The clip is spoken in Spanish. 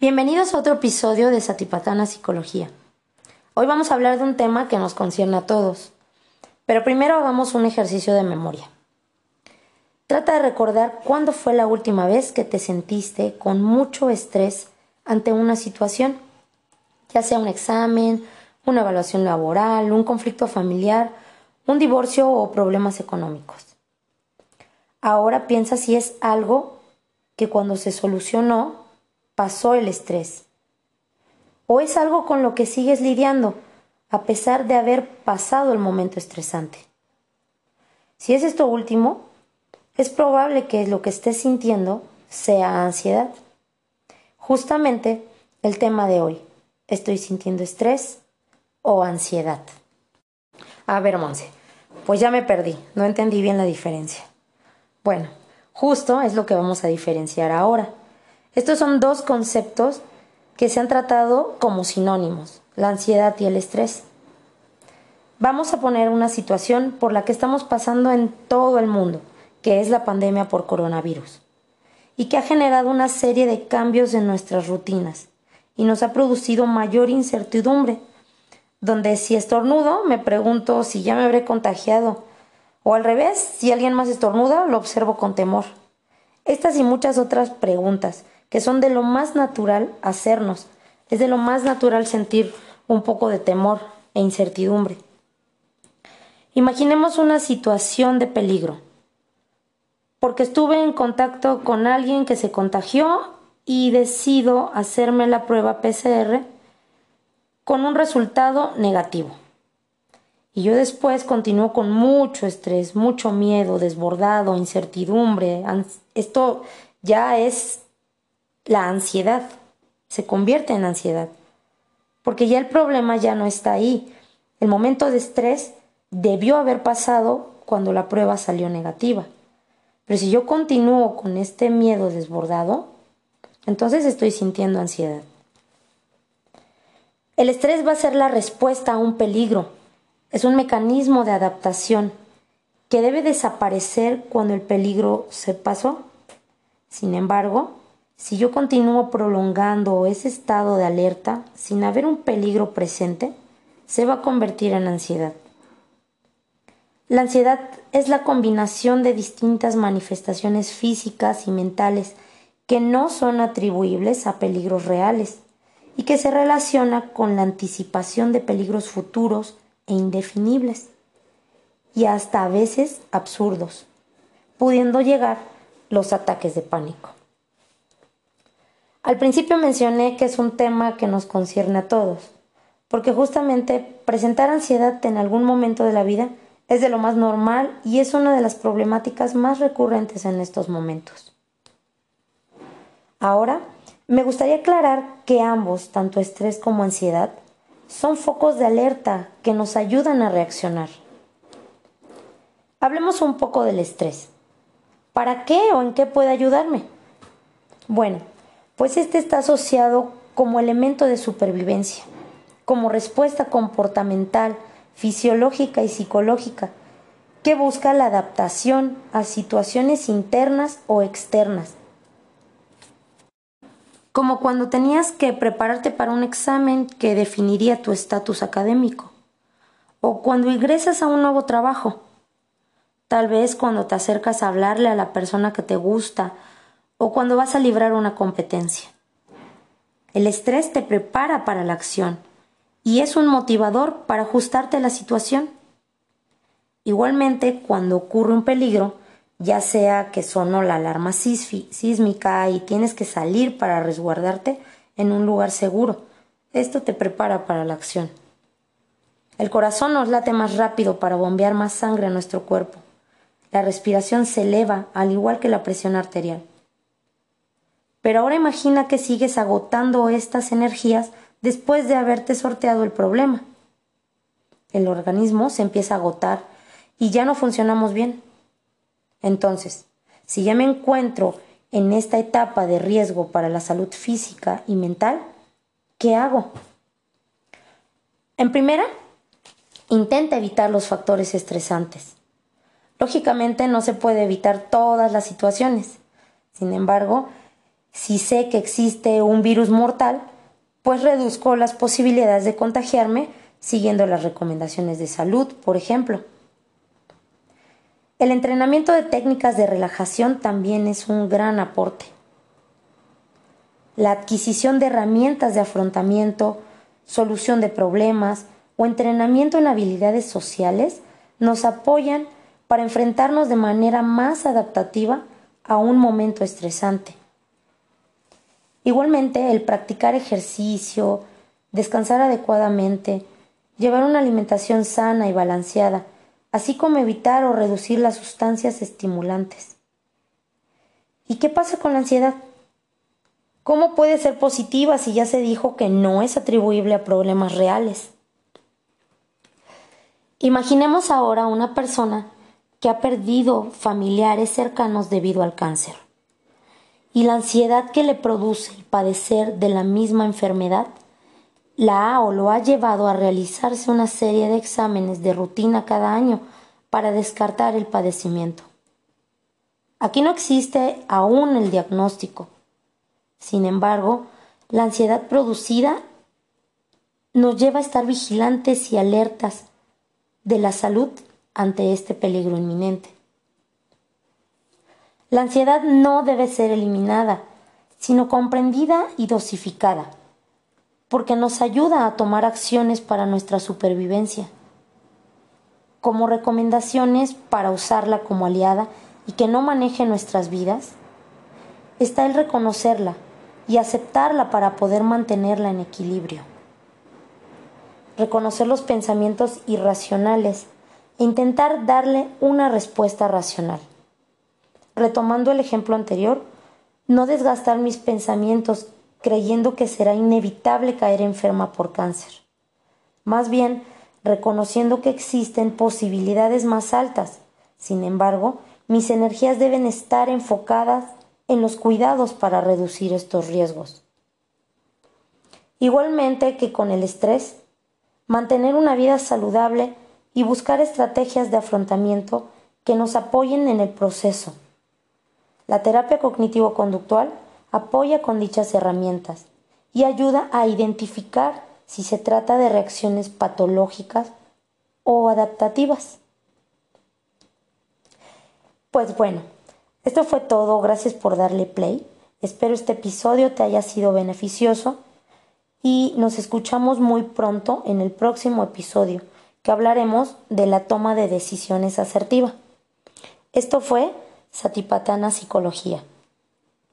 Bienvenidos a otro episodio de Satipatana Psicología. Hoy vamos a hablar de un tema que nos concierne a todos, pero primero hagamos un ejercicio de memoria. Trata de recordar cuándo fue la última vez que te sentiste con mucho estrés ante una situación, ya sea un examen, una evaluación laboral, un conflicto familiar, un divorcio o problemas económicos. Ahora piensa si es algo que cuando se solucionó pasó el estrés. O es algo con lo que sigues lidiando a pesar de haber pasado el momento estresante. Si es esto último, es probable que lo que estés sintiendo sea ansiedad. Justamente el tema de hoy, ¿estoy sintiendo estrés o ansiedad? A ver, Monse, pues ya me perdí, no entendí bien la diferencia. Bueno, justo es lo que vamos a diferenciar ahora. Estos son dos conceptos que se han tratado como sinónimos, la ansiedad y el estrés. Vamos a poner una situación por la que estamos pasando en todo el mundo, que es la pandemia por coronavirus, y que ha generado una serie de cambios en nuestras rutinas y nos ha producido mayor incertidumbre, donde si estornudo me pregunto si ya me habré contagiado, o al revés, si alguien más estornuda lo observo con temor. Estas y muchas otras preguntas que son de lo más natural hacernos, es de lo más natural sentir un poco de temor e incertidumbre. Imaginemos una situación de peligro, porque estuve en contacto con alguien que se contagió y decido hacerme la prueba PCR con un resultado negativo. Y yo después continúo con mucho estrés, mucho miedo, desbordado, incertidumbre. Esto ya es la ansiedad, se convierte en ansiedad, porque ya el problema ya no está ahí. El momento de estrés debió haber pasado cuando la prueba salió negativa. Pero si yo continúo con este miedo desbordado, entonces estoy sintiendo ansiedad. El estrés va a ser la respuesta a un peligro. Es un mecanismo de adaptación que debe desaparecer cuando el peligro se pasó. Sin embargo, si yo continúo prolongando ese estado de alerta sin haber un peligro presente, se va a convertir en ansiedad. La ansiedad es la combinación de distintas manifestaciones físicas y mentales que no son atribuibles a peligros reales y que se relaciona con la anticipación de peligros futuros e indefinibles y hasta a veces absurdos, pudiendo llegar los ataques de pánico. Al principio mencioné que es un tema que nos concierne a todos, porque justamente presentar ansiedad en algún momento de la vida es de lo más normal y es una de las problemáticas más recurrentes en estos momentos. Ahora, me gustaría aclarar que ambos, tanto estrés como ansiedad, son focos de alerta que nos ayudan a reaccionar. Hablemos un poco del estrés. ¿Para qué o en qué puede ayudarme? Bueno, pues este está asociado como elemento de supervivencia, como respuesta comportamental, fisiológica y psicológica, que busca la adaptación a situaciones internas o externas. Como cuando tenías que prepararte para un examen que definiría tu estatus académico, o cuando ingresas a un nuevo trabajo, tal vez cuando te acercas a hablarle a la persona que te gusta o cuando vas a librar una competencia. El estrés te prepara para la acción y es un motivador para ajustarte a la situación. Igualmente, cuando ocurre un peligro, ya sea que sonó la alarma sísmica y tienes que salir para resguardarte en un lugar seguro, esto te prepara para la acción. El corazón nos late más rápido para bombear más sangre a nuestro cuerpo. La respiración se eleva al igual que la presión arterial. Pero ahora imagina que sigues agotando estas energías después de haberte sorteado el problema. El organismo se empieza a agotar y ya no funcionamos bien. Entonces, si ya me encuentro en esta etapa de riesgo para la salud física y mental, ¿qué hago? En primera, intenta evitar los factores estresantes. Lógicamente no se puede evitar todas las situaciones. Sin embargo, Si sé que existe un virus mortal, pues reduzco las posibilidades de contagiarme siguiendo las recomendaciones de salud, por ejemplo. El entrenamiento de técnicas de relajación también es un gran aporte. La adquisición de herramientas de afrontamiento, solución de problemas o entrenamiento en habilidades sociales nos apoyan para enfrentarnos de manera más adaptativa a un momento estresante. Igualmente, el practicar ejercicio, descansar adecuadamente, llevar una alimentación sana y balanceada, así como evitar o reducir las sustancias estimulantes. ¿Y qué pasa con la ansiedad? ¿Cómo puede ser positiva si ya se dijo que no es atribuible a problemas reales? Imaginemos ahora una persona que ha perdido familiares cercanos debido al cáncer. Y la ansiedad que le produce el padecer de la misma enfermedad la ha o lo ha llevado a realizarse una serie de exámenes de rutina cada año para descartar el padecimiento. Aquí no existe aún el diagnóstico. Sin embargo, la ansiedad producida nos lleva a estar vigilantes y alertas de la salud ante este peligro inminente. La ansiedad no debe ser eliminada, sino comprendida y dosificada porque nos ayuda a tomar acciones para nuestra supervivencia. Como recomendaciones para usarla como aliada y que no maneje nuestras vidas, está el reconocerla y aceptarla para poder mantenerla en equilibrio. Reconocer los pensamientos irracionales e intentar darle una respuesta racional. Retomando el ejemplo anterior, no desgastar mis pensamientos creyendo que será inevitable caer enferma por cáncer. Más bien, reconociendo que existen posibilidades más altas. Sin embargo, mis energías deben estar enfocadas en los cuidados para reducir estos riesgos. Igualmente que con el estrés, mantener una vida saludable y buscar estrategias de afrontamiento que nos apoyen en el proceso. La terapia cognitivo-conductual apoya con dichas herramientas y ayuda a identificar si se trata de reacciones patológicas o adaptativas. Pues bueno, esto fue todo, gracias por darle play. Espero este episodio te haya sido beneficioso y nos escuchamos muy pronto en el próximo episodio que hablaremos de la toma de decisiones asertiva. Esto fue Satipatana Psicología.